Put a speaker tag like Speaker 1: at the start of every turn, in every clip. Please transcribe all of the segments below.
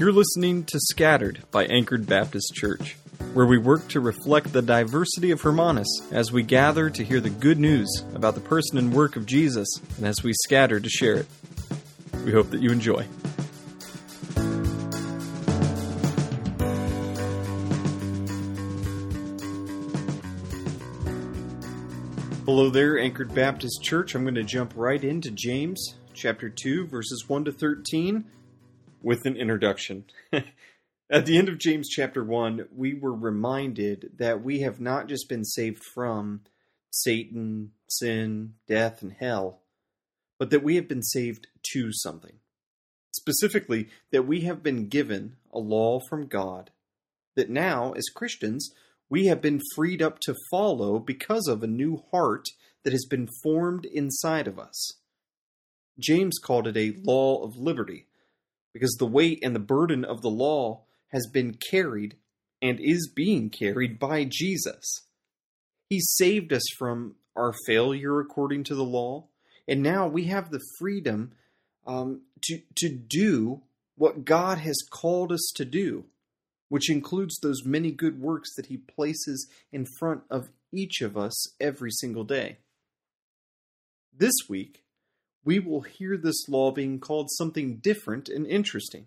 Speaker 1: You're listening to Scattered by Anchored Baptist Church, where we work to reflect the diversity of Hermanus as we gather to hear the good news about the person and work of Jesus and as we scatter to share it. We hope that you enjoy. Hello there, Anchored Baptist Church. I'm going to jump right into James chapter 2, verses 1 to 13 with an introduction. At the end of James chapter 1, we were reminded that we have not just been saved from Satan, sin, death, and hell, but that we have been saved to something. Specifically, that we have been given a law from God that now, as Christians, we have been freed up to follow because of a new heart that has been formed inside of us. James called it a law of liberty because the weight and the burden of the law has been carried and is being carried by Jesus. He saved us from our failure according to the law, and now we have the freedom um, to to do what God has called us to do, which includes those many good works that He places in front of each of us every single day. This week, we will hear this law being called something different and interesting.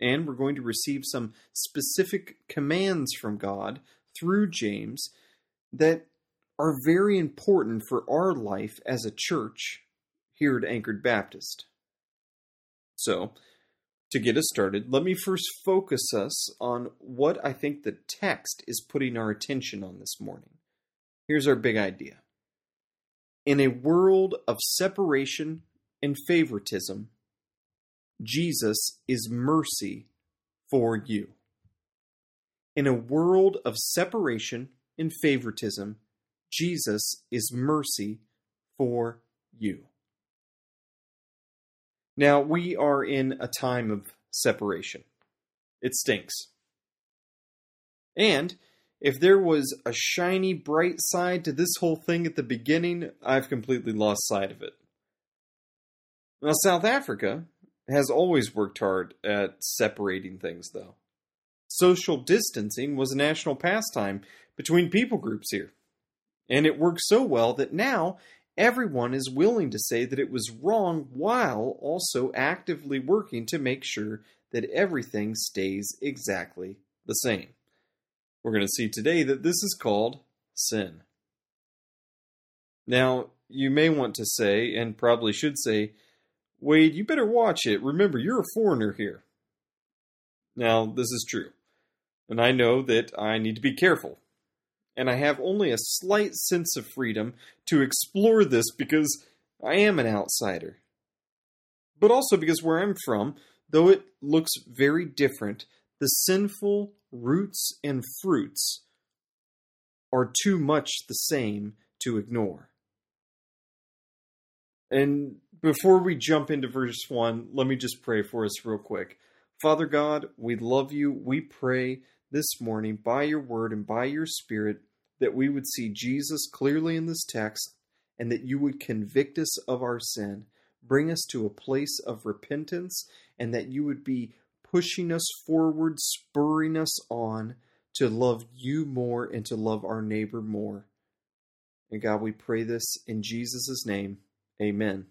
Speaker 1: And we're going to receive some specific commands from God through James that are very important for our life as a church here at Anchored Baptist. So, to get us started, let me first focus us on what I think the text is putting our attention on this morning. Here's our big idea in a world of separation and favoritism, Jesus is mercy for you. In a world of separation and favoritism, Jesus is mercy for you. Now, we are in a time of separation. It stinks. And if there was a shiny, bright side to this whole thing at the beginning, I've completely lost sight of it. Now, South Africa has always worked hard at separating things, though. Social distancing was a national pastime between people groups here. And it worked so well that now everyone is willing to say that it was wrong while also actively working to make sure that everything stays exactly the same. We're going to see today that this is called sin. Now, you may want to say, and probably should say, Wade, you better watch it. Remember, you're a foreigner here. Now, this is true. And I know that I need to be careful. And I have only a slight sense of freedom to explore this because I am an outsider. But also because where I'm from, though it looks very different, the sinful roots and fruits are too much the same to ignore. And before we jump into verse 1, let me just pray for us real quick. Father God, we love you. We pray this morning by your word and by your spirit that we would see Jesus clearly in this text and that you would convict us of our sin, bring us to a place of repentance, and that you would be pushing us forward, spurring us on to love you more and to love our neighbor more. And God, we pray this in Jesus' name. Amen.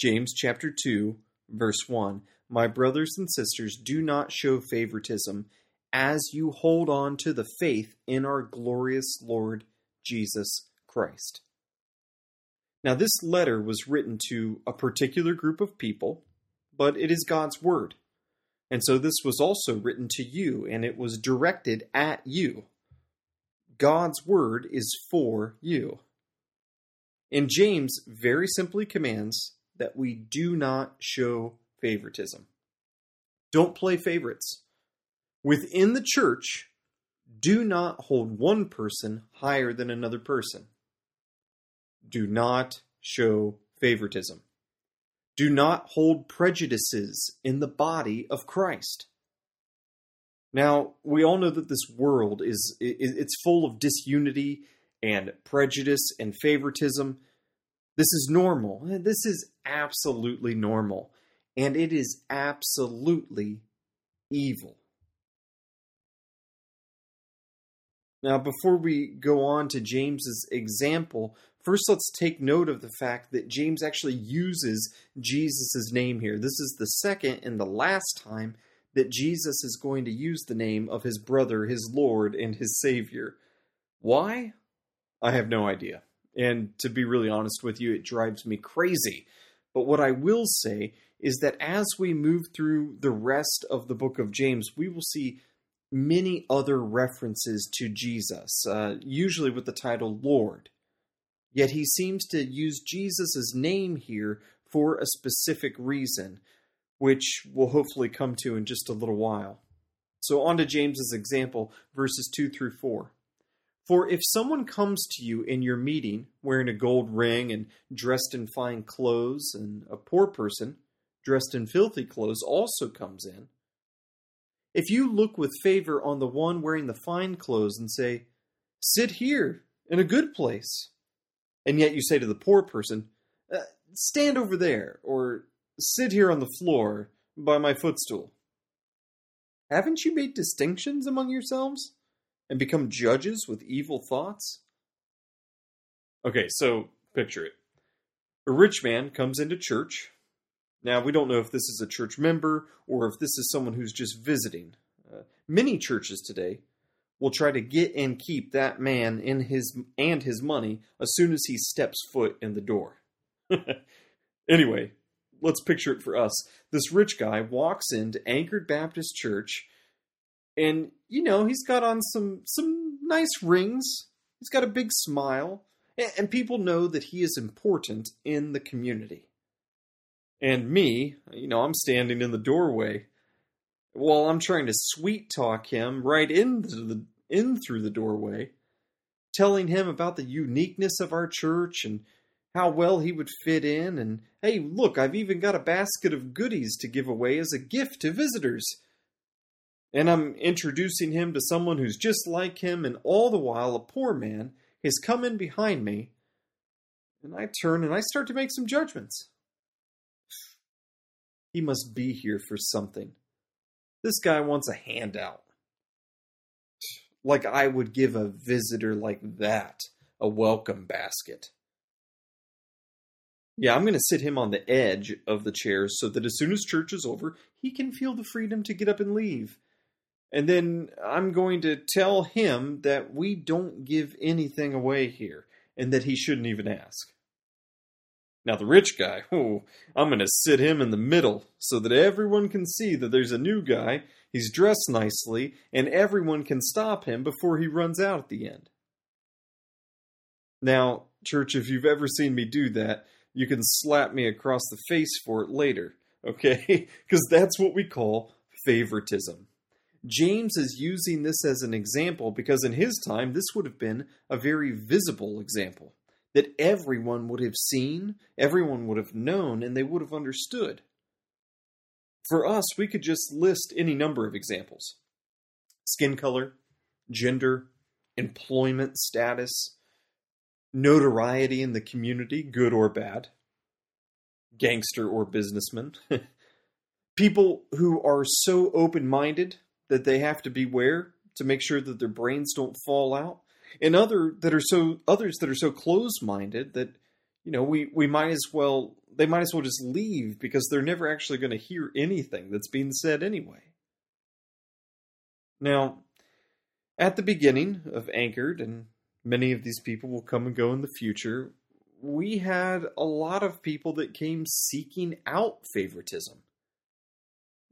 Speaker 1: James chapter 2, verse 1. My brothers and sisters, do not show favoritism as you hold on to the faith in our glorious Lord Jesus Christ. Now, this letter was written to a particular group of people but it is God's word. And so this was also written to you, and it was directed at you. God's word is for you. And James very simply commands that we do not show favoritism. Don't play favorites. Within the church, do not hold one person higher than another person. Do not show favoritism. Do not hold prejudices in the body of Christ. Now, we all know that this world is it's full of disunity and prejudice and favoritism. This is normal. This is absolutely normal. and it is absolutely evil. Now, before we go on to James's example, first let's take note of the fact that James actually uses Jesus' name here. This is the second and the last time that Jesus is going to use the name of his brother, his Lord, and his Savior. Why? I have no idea. And to be really honest with you, it drives me crazy. But what I will say is that as we move through the rest of the book of James, we will see many other references to Jesus, uh, usually with the title Lord. Yet he seems to use Jesus' name here for a specific reason, which we'll hopefully come to in just a little while. So, on to James's example, verses 2 through 4. For if someone comes to you in your meeting wearing a gold ring and dressed in fine clothes, and a poor person dressed in filthy clothes also comes in, if you look with favor on the one wearing the fine clothes and say, Sit here in a good place, and yet you say to the poor person, uh, Stand over there, or sit here on the floor by my footstool. Haven't you made distinctions among yourselves and become judges with evil thoughts? Okay, so picture it. A rich man comes into church now, we don't know if this is a church member or if this is someone who's just visiting. Uh, many churches today will try to get and keep that man in his and his money as soon as he steps foot in the door. anyway, let's picture it for us. This rich guy walks into Anchored Baptist Church and you know, he's got on some some nice rings. He's got a big smile, and, and people know that he is important in the community. And me, you know, I'm standing in the doorway while I'm trying to sweet talk him right into the in through the doorway, telling him about the uniqueness of our church and how well he would fit in and hey, look, I've even got a basket of goodies to give away as a gift to visitors. And I'm introducing him to someone who's just like him, and all the while a poor man has come in behind me, and I turn and I start to make some judgments. He must be here for something. This guy wants a handout. Like I would give a visitor like that a welcome basket. Yeah, I'm going to sit him on the edge of the chair so that as soon as church is over, he can feel the freedom to get up and leave. And then I'm going to tell him that we don't give anything away here and that he shouldn't even ask. Now, the rich guy, oh, I'm going to sit him in the middle so that everyone can see that there's a new guy, he's dressed nicely, and everyone can stop him before he runs out at the end. Now, church, if you've ever seen me do that, you can slap me across the face for it later, okay? Because that's what we call favoritism. James is using this as an example because in his time, this would have been a very visible example that everyone would have seen, everyone would have known, and they would have understood. For us, we could just list any number of examples skin color, gender, employment status, notoriety in the community, good or bad, gangster or businessman, people who are so open minded that they have to beware to make sure that their brains don't fall out and other that are so others that are so closed minded that you know we we might as well they might as well just leave because they're never actually going to hear anything that's being said anyway. Now, at the beginning of Anchored, and many of these people will come and go in the future, we had a lot of people that came seeking out favoritism.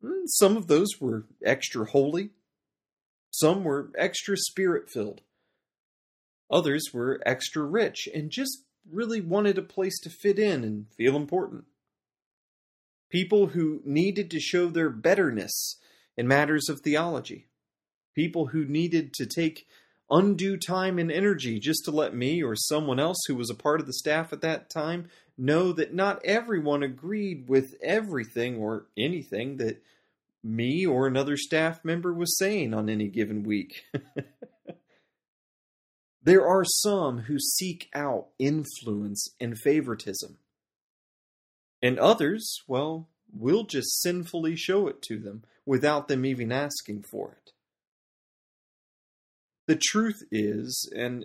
Speaker 1: Hmm, some of those were extra holy, some were extra spirit filled. Others were extra rich and just really wanted a place to fit in and feel important. People who needed to show their betterness in matters of theology. People who needed to take undue time and energy just to let me or someone else who was a part of the staff at that time know that not everyone agreed with everything or anything that me or another staff member was saying on any given week. There are some who seek out influence and favoritism. And others, well, we'll just sinfully show it to them without them even asking for it. The truth is, and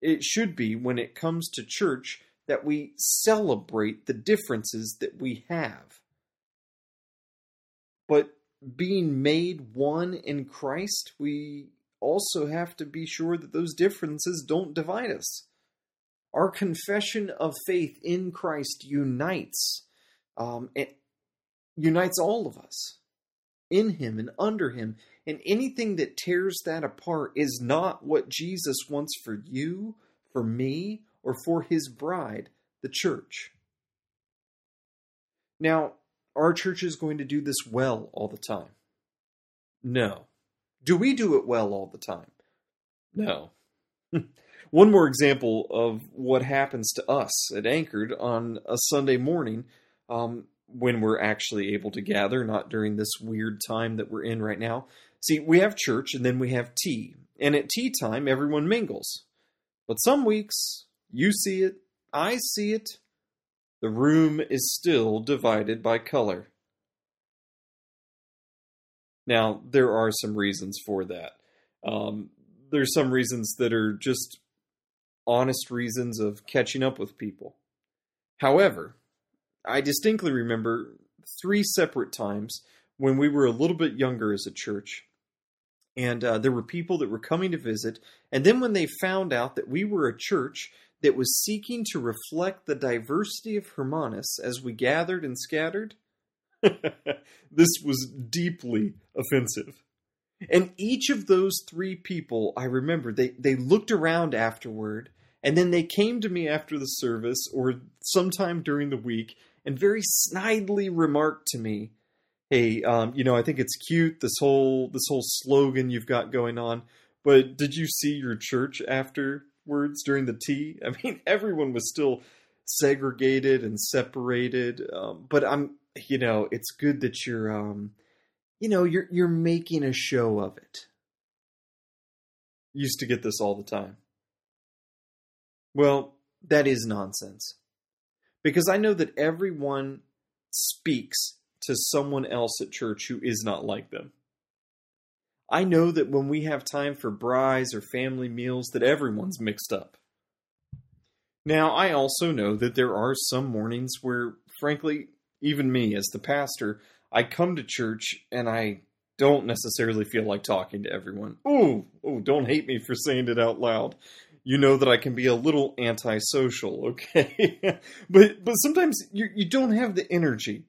Speaker 1: it should be when it comes to church, that we celebrate the differences that we have. But being made one in Christ, we also have to be sure that those differences don't divide us. Our confession of faith in Christ unites, um, it unites all of us in Him and under Him. And anything that tears that apart is not what Jesus wants for you, for me, or for His bride, the church. Now, our church is going to do this well all the time. No. Do we do it well all the time? No. One more example of what happens to us at Anchored on a Sunday morning um, when we're actually able to gather, not during this weird time that we're in right now. See, we have church and then we have tea. And at tea time, everyone mingles. But some weeks, you see it, I see it, the room is still divided by color. Now, there are some reasons for that. Um, there's some reasons that are just honest reasons of catching up with people. However, I distinctly remember three separate times when we were a little bit younger as a church, and uh, there were people that were coming to visit, and then when they found out that we were a church that was seeking to reflect the diversity of Hermanus as we gathered and scattered, this was deeply offensive. And each of those three people, I remember, they, they looked around afterward and then they came to me after the service or sometime during the week and very snidely remarked to me, "Hey, um, you know, I think it's cute this whole this whole slogan you've got going on, but did you see your church afterwards during the tea? I mean, everyone was still segregated and separated, um, but I'm, you know, it's good that you're, um, you know, you're you're making a show of it." Used to get this all the time. Well, that is nonsense. Because I know that everyone speaks to someone else at church who is not like them. I know that when we have time for braais or family meals that everyone's mixed up. Now, I also know that there are some mornings where, frankly, even me as the pastor, I come to church and I don't necessarily feel like talking to everyone. Oh, oh, don't hate me for saying it out loud you know that I can be a little antisocial, okay? but but sometimes you you don't have the energy.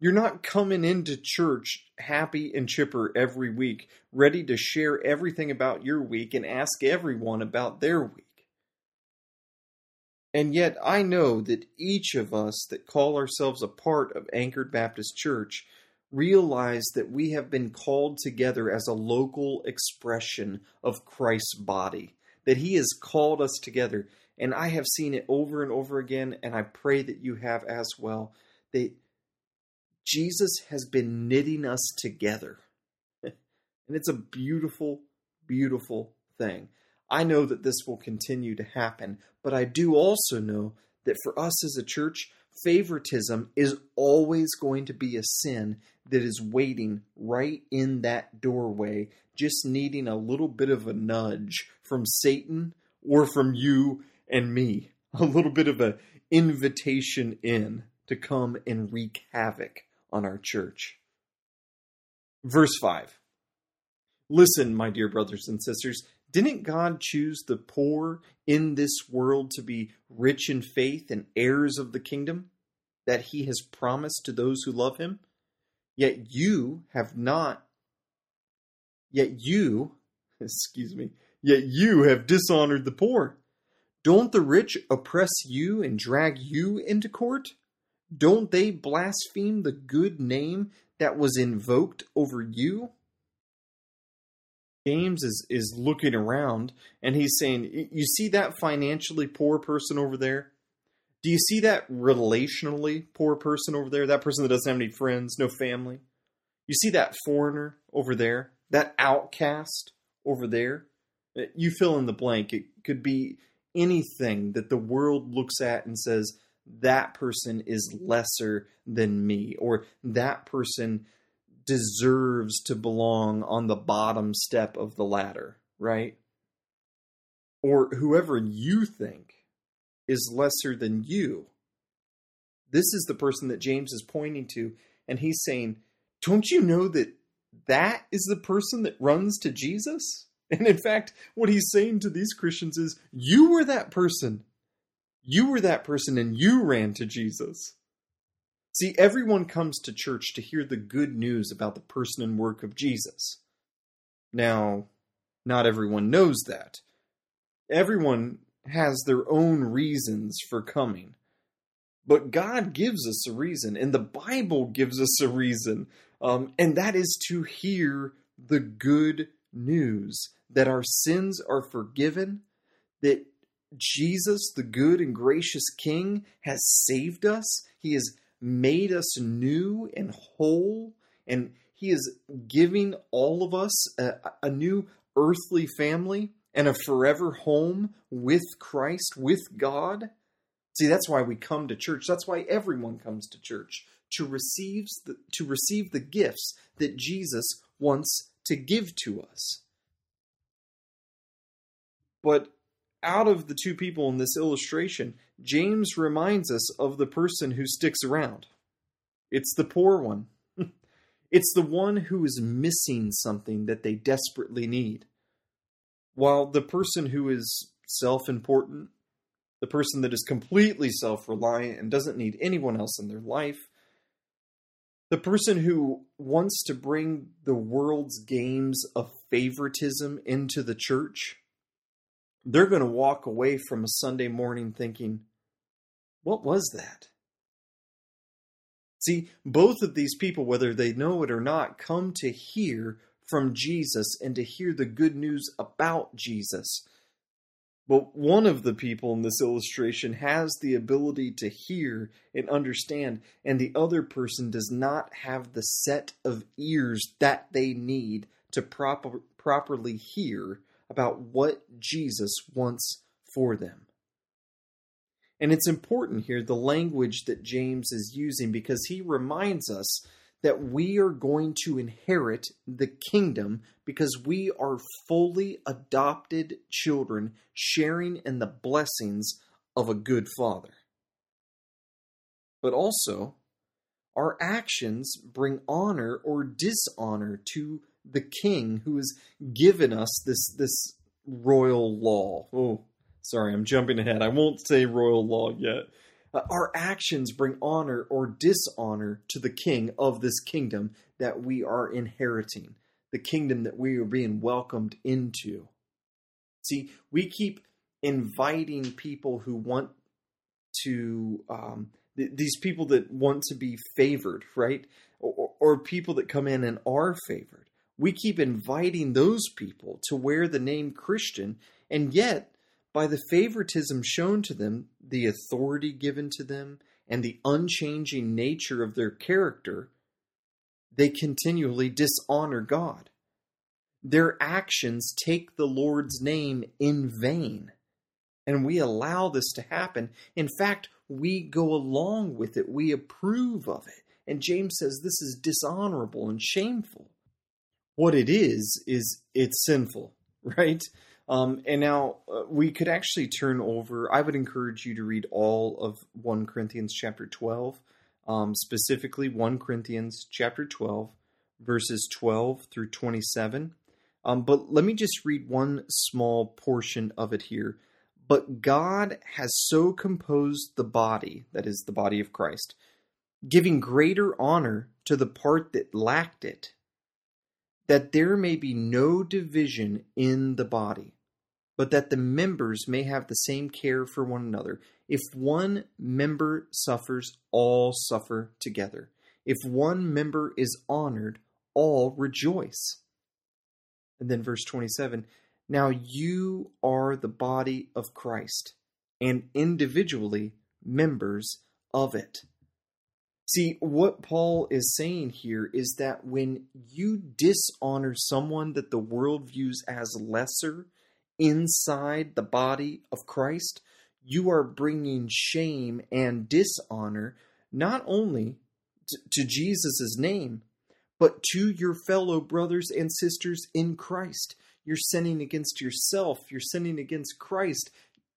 Speaker 1: You're not coming into church happy and chipper every week, ready to share everything about your week and ask everyone about their week. And yet I know that each of us that call ourselves a part of Anchored Baptist Church realize that we have been called together as a local expression of Christ's body that He has called us together. And I have seen it over and over again, and I pray that you have as well. That Jesus has been knitting us together. and it's a beautiful, beautiful thing. I know that this will continue to happen, but I do also know that for us as a church, favoritism is always going to be a sin that is waiting right in that doorway, just needing a little bit of a nudge from Satan or from you and me. A little bit of an invitation in to come and wreak havoc on our church. Verse 5 Listen, my dear brothers and sisters, didn't God choose the poor in this world to be rich in faith and heirs of the kingdom that he has promised to those who love him? Yet you have not, yet you, excuse me, yet you have dishonored the poor. Don't the rich oppress you and drag you into court? Don't they blaspheme the good name that was invoked over you? James is, is looking around and he's saying, You see that financially poor person over there? Do you see that relationally poor person over there? That person that doesn't have any friends, no family? You see that foreigner over there? That outcast over there? Uh, you fill in the blank. It could be anything that the world looks at and says, that person is lesser than me, or that person deserves to belong on the bottom step of the ladder, right? Or whoever you think is lesser than you. This is the person that James is pointing to, and he's saying, Don't you know that that is the person that runs to Jesus? And in fact, what he's saying to these Christians is, You were that person. You were that person, and you ran to Jesus. See, everyone comes to church to hear the good news about the person and work of Jesus. Now, not everyone knows that. Everyone has their own reasons for coming. But God gives us a reason, and the Bible gives us a reason, um, and that is to hear the good news that our sins are forgiven, that Jesus, the good and gracious King, has saved us. He has made us new and whole, and He is giving all of us a, a new earthly family and a forever home with Christ, with God. See, that's why we come to church. That's why everyone comes to church to receive the, to receive the gifts that Jesus wants to give to us. But out of the two people in this illustration, James reminds us of the person who sticks around. It's the poor one. it's the one who is missing something that they desperately need. While the person who is self important, the person that is completely self reliant and doesn't need anyone else in their life, the person who wants to bring the world's games of favoritism into the church, they're going to walk away from a Sunday morning thinking, what was that? See, both of these people, whether they know it or not, come to hear from Jesus and to hear the good news about Jesus. But one of the people in this illustration has the ability to hear and understand, and the other person does not have the set of ears that they need to proper, properly hear about what Jesus wants for them. And it's important here the language that James is using because he reminds us that we are going to inherit the kingdom because we are fully adopted children sharing in the blessings of a good father. But also, our actions bring honor or dishonor to the king who has given us this this royal law. Oh, sorry, I'm jumping ahead. I won't say royal law yet. Uh, our actions bring honor or dishonor to the king of this kingdom that we are inheriting, the kingdom that we are being welcomed into. See, we keep inviting people who want to, um, th- these people that want to be favored, right? Or, or people that come in and are favored. We keep inviting those people to wear the name Christian, and yet by the favoritism shown to them, the authority given to them, and the unchanging nature of their character, they continually dishonor God. Their actions take the Lord's name in vain. And we allow this to happen. In fact, we go along with it, we approve of it. And James says this is dishonorable and shameful. What it is, is it's sinful, right? Um, and now uh, we could actually turn over. I would encourage you to read all of 1 Corinthians chapter 12, um, specifically 1 Corinthians chapter 12, verses 12 through 27. Um, but let me just read one small portion of it here. But God has so composed the body, that is, the body of Christ, giving greater honor to the part that lacked it that there may be no division in the body, but that the members may have the same care for one another. If one member suffers, all suffer together. If one member is honored, all rejoice. And then verse 27 Now you are the body of Christ, and individually members of it. See, what Paul is saying here is that when you dishonor someone that the world views as lesser inside the body of Christ, you are bringing shame and dishonor not only to, Jesus' name, but to your fellow brothers and sisters in Christ. You're sinning against yourself, you're sinning against Christ,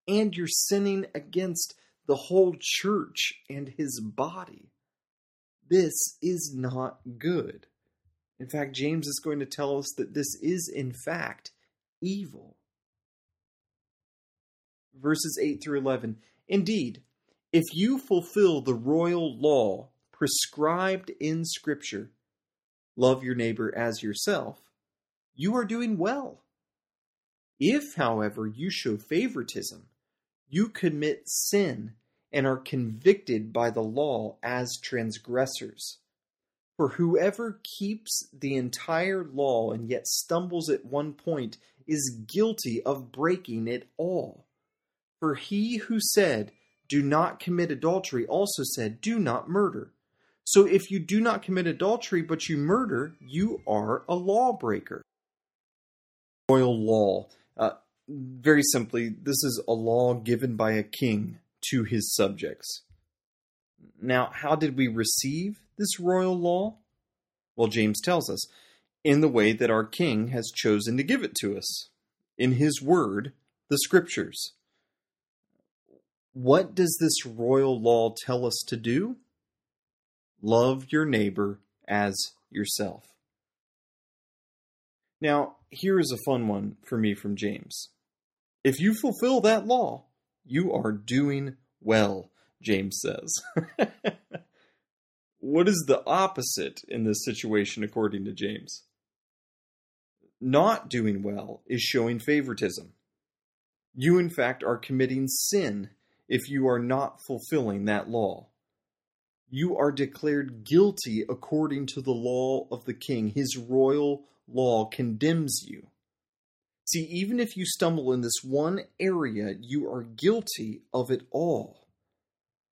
Speaker 1: and you're sinning against the whole church and his body. This is not good. In fact, James is going to tell us that this is, in fact, evil. Verses 8 through 11. Indeed, if you fulfill the royal law prescribed in Scripture, love your neighbor as yourself, you are doing well. If, however, you show favoritism, you commit sin and are convicted by the law as transgressors. For whoever keeps the entire law and yet stumbles at one point is guilty of breaking it all. For he who said, Do not commit adultery, also said, Do not murder. So if you do not commit adultery but you murder, you are a lawbreaker. Royal law. Uh, very simply, this is a law given by a king to his subjects. Now, how did we receive this royal law? Well, James tells us in the way that our king has chosen to give it to us in his word, the scriptures. What does this royal law tell us to do? Love your neighbor as yourself. Now, here is a fun one for me from James. If you fulfill that law, you are doing well, James says. what is the opposite in this situation, according to James? Not doing well is showing favoritism. You, in fact, are committing sin if you are not fulfilling that law you are declared guilty according to the law of the king. His royal law condemns you. See, even if you stumble in this one area, you are guilty of it all.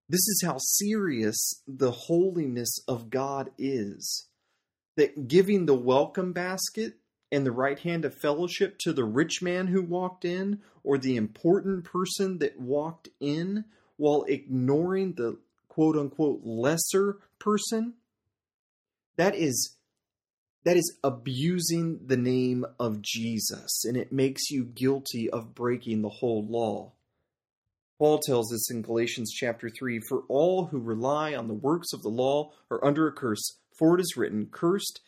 Speaker 1: This is how serious the holiness of God is. That giving the welcome basket and the right hand of fellowship to the rich man who walked in, or the important person that walked in, while ignoring the quote unquote lesser person, that is that is abusing the name of Jesus and it makes you guilty of breaking the whole law. Paul tells us in Galatians chapter 3 For all who rely on the works of the law are under a curse, for it is written, Cursed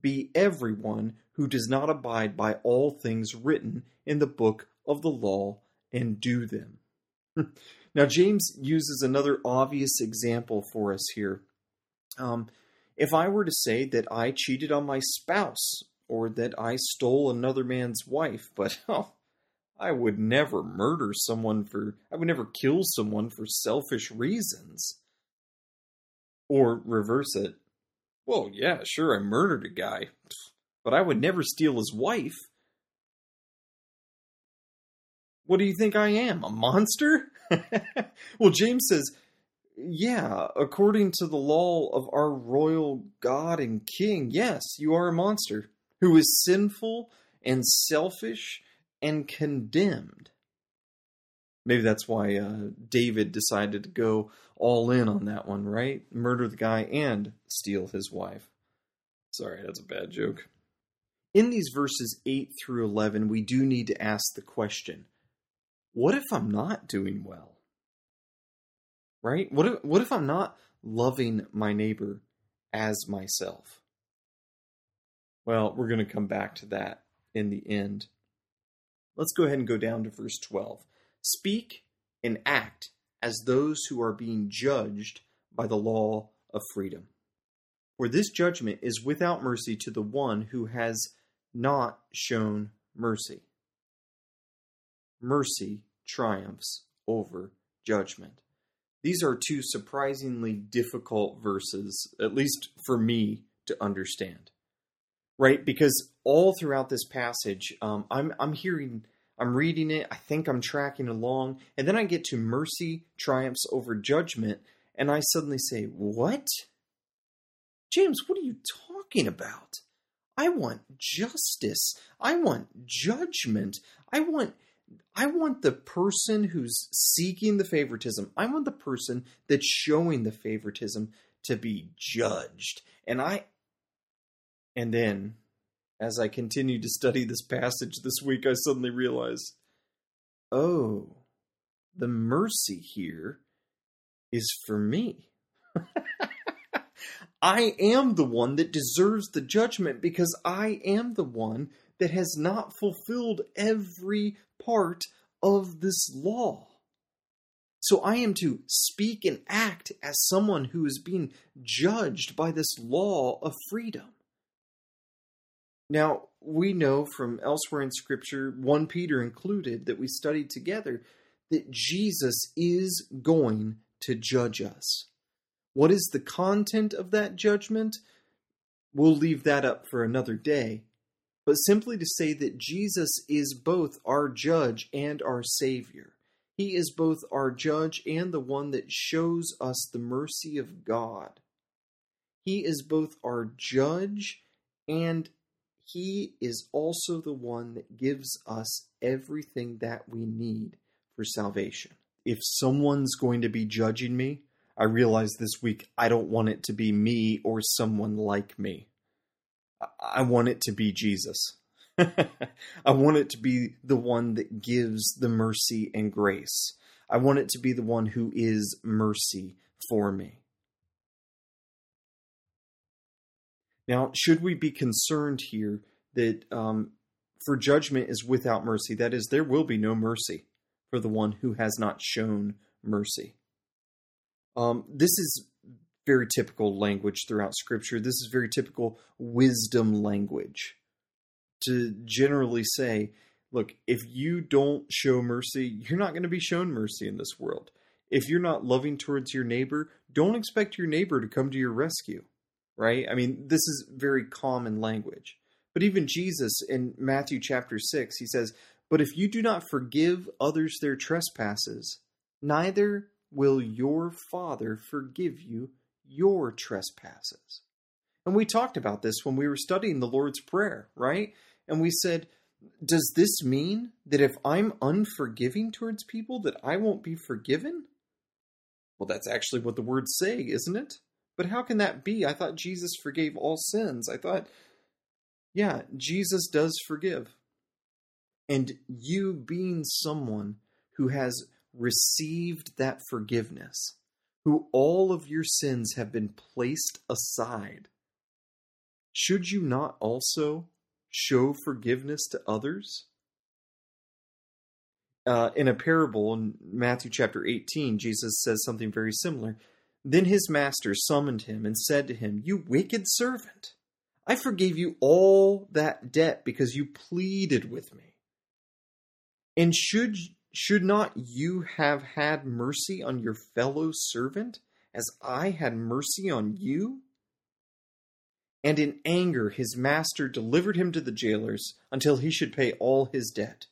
Speaker 1: be everyone who does not abide by all things written in the book of the law and do them. Now, James uses another obvious example for us here. Um, if I were to say that I cheated on my spouse or that I stole another man's wife, but oh, I would never murder someone for, I would never kill someone for selfish reasons. Or reverse it. Well, yeah, sure, I murdered a guy, but I would never steal his wife. What do you think I am? A monster? well, James says, yeah, according to the law of our royal God and King, yes, you are a monster who is sinful and selfish and condemned. Maybe that's why uh, David decided to go all in on that one, right? Murder the guy and steal his wife. Sorry, that's a bad joke. In these verses 8 through 11, we do need to ask the question what if I'm not doing well? Right? What if, what if I'm not loving my neighbor as myself? Well, we're going to come back to that in the end. Let's go ahead and go down to verse 12. Speak and act as those who are being judged by the law of freedom. For this judgment is without mercy to the one who has not shown mercy mercy triumphs over judgment. These are two surprisingly difficult verses, at least for me to understand. Right? Because all throughout this passage, um, I'm, I'm hearing, I'm reading it, I think I'm tracking along, and then I get to mercy triumphs over judgment, and I suddenly say, What? James, what are you talking about? I want justice. I want judgment. I want I want the person who's seeking the favoritism, I want the person that's showing the favoritism to be judged. And I and then as I continued to study this passage this week, I suddenly realized, oh, the mercy here is for me. I am the one that deserves the judgment because I am the one that has not fulfilled every part of this law. So I am to speak and act as someone who is being judged by this law of freedom. Now, we know from elsewhere in Scripture, 1 Peter included, that we studied together, that Jesus is going to judge us. What is the content of that judgment? We'll leave that up for another day but simply to say that Jesus is both our judge and our Savior. He is both our judge and the one that shows us the mercy of God. He is both our judge and he is also the one that gives us everything that we need for salvation. If someone's going to be judging me, I realize this week I don't want it to be me or someone like me. I want it to be Jesus. I want it to be the one that gives the mercy and grace. I want it to be the one who is mercy for me. Now, should we be concerned here that um, for judgment is without mercy? That is, there will be no mercy for the one who has not shown mercy. Um, this is very typical language throughout Scripture. This is very typical wisdom language to generally say, look, if you don't show mercy, you're not going to be shown mercy in this world. If you're not loving towards your neighbor, don't expect your neighbor to come to your rescue, right? I mean, this is very common language. But even Jesus in Matthew chapter 6, he says, But if you do not forgive others their trespasses, neither will your Father forgive you your trespasses. And we talked about this when we were studying the Lord's Prayer, right? And we said, does this mean that if I'm unforgiving towards people that I won't be forgiven? Well, that's actually what the words say, isn't it? But how can that be? I thought Jesus forgave all sins. I thought, yeah, Jesus does forgive. And you being someone who has received that forgiveness, who all of your sins have been placed aside, should you not also show forgiveness to others? Uh, in a parable in Matthew chapter 18, Jesus says something very similar. Then his master summoned him and said to him, You wicked servant, I forgave you all that debt because you pleaded with me. And should should not you have had mercy on your fellow servant as I had mercy on you? And in anger, his master delivered him to the jailers until he should pay all his debt.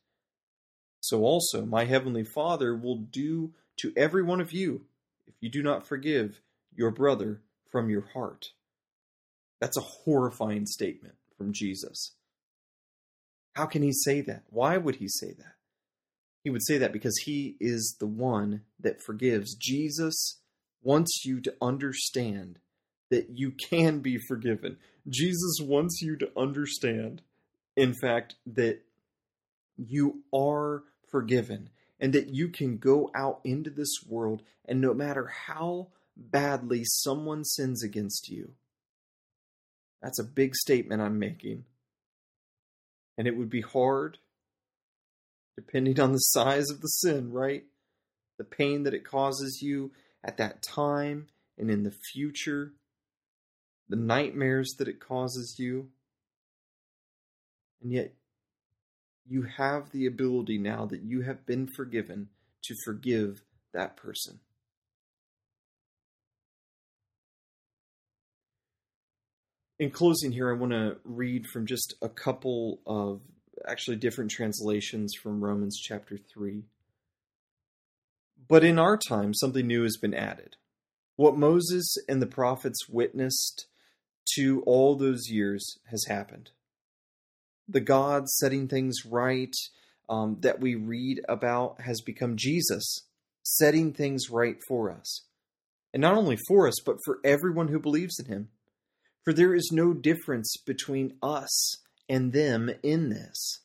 Speaker 1: So also my heavenly Father will do to every one of you if you do not forgive your brother from your heart. That's a horrifying statement from Jesus. How can he say that? Why would he say that? He would say that because he is the one that forgives. Jesus wants you to understand that you can be forgiven. Jesus wants you to understand, in fact, that you are forgiven and that you can go out into this world and no matter how badly someone sins against you, that's a big statement I'm making. And it would be hard depending on the size of the sin, right? The pain that it causes you at that time and in the future, the nightmares that it causes you. And yet, you have the ability now that you have been forgiven to forgive that person. In closing, here, I want to read from just a couple of actually different translations from Romans chapter 3. But in our time, something new has been added. What Moses and the prophets witnessed to all those years has happened. The God setting things right, um, that we read about has become Jesus setting things right for us. And not only for us, but for everyone who believes in him. For there is no difference between us and them in this.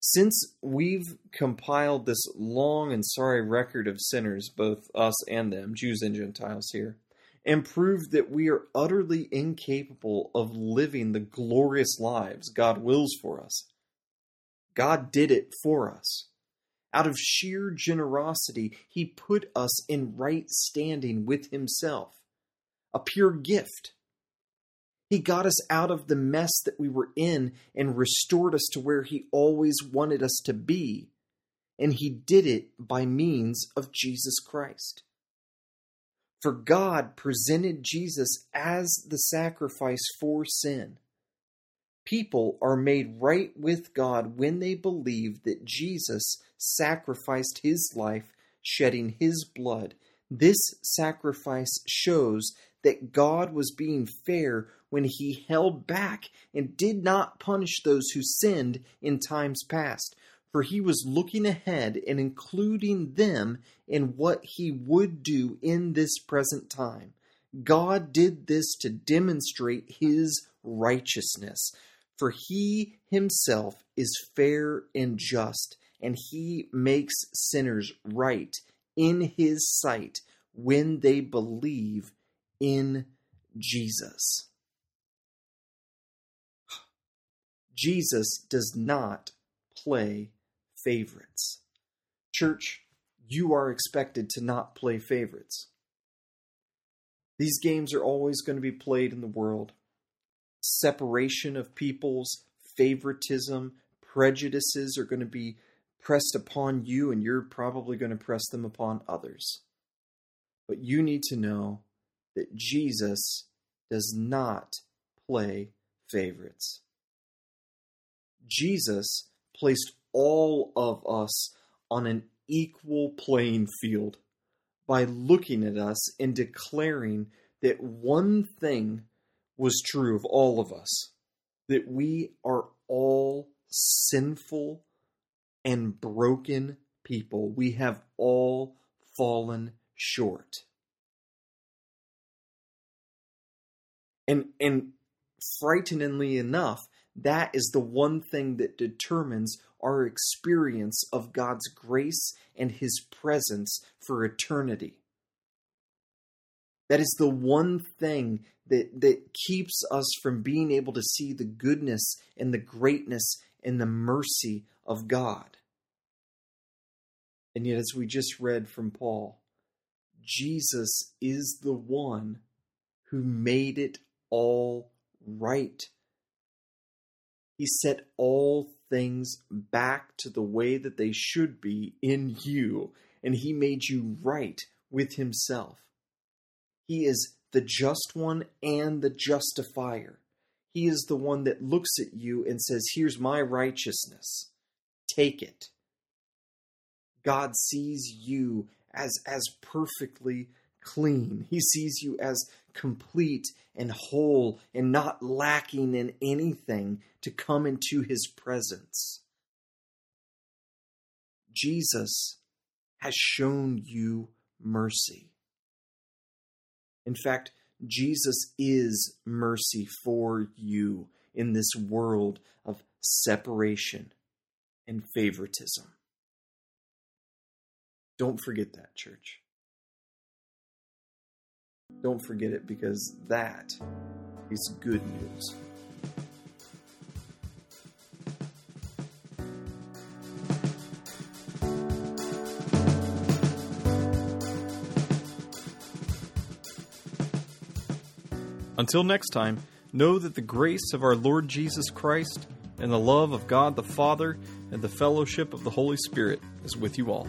Speaker 1: Since we've compiled this long and sorry record of sinners, both us and them, Jews and Gentiles here, and proved that we are utterly incapable of living the glorious lives God wills for us, God did it for us. Out of sheer generosity, He put us in right standing with Himself, a pure gift. He got us out of the mess that we were in and restored us to where He always wanted us to be. And He did it by means of Jesus Christ. For God presented Jesus as the sacrifice for sin. People are made right with God when they believe that Jesus sacrificed his life, shedding his blood. This sacrifice shows that God was being fair when he held back and did not punish those who sinned in times past, for he was looking ahead and including them in what he would do in this present time. God did this to demonstrate his righteousness, for he himself is fair and just, and he makes sinners right in his sight when they believe in Jesus. Jesus does not play favorites. Church, you are expected to not play favorites. These games are always going to be played in the world. Separation of peoples, favoritism, prejudices are going to be pressed upon you, and you're probably going to press them upon others. But you need to know that Jesus does not play favorites. Jesus placed all of us on an equal playing field by looking at us and declaring that one thing was true of all of us that we are all sinful and broken people. We have all fallen short. And and frighteningly enough, that is the one thing that determines our experience of God's grace and His presence for eternity. That is the one thing that, that keeps us from being able to see the goodness and the greatness and the mercy of God. And yet, as we just read from Paul, Jesus is the one who made it all right. He set all things back to the way that they should be in you, and He made you right with Himself. He is the just one and the justifier. He is the one that looks at you and says, Here's my righteousness. Take it. God sees you as, as perfectly clean. He sees you as complete and whole and not lacking in anything to come into his presence. Jesus has shown you mercy. In fact, Jesus is mercy for you in this world of separation and favoritism. Don't forget that, church. Don't forget it because that is good news. Until next time, know that the grace of our Lord Jesus Christ and the love of God the Father and the fellowship of the Holy Spirit is with you all.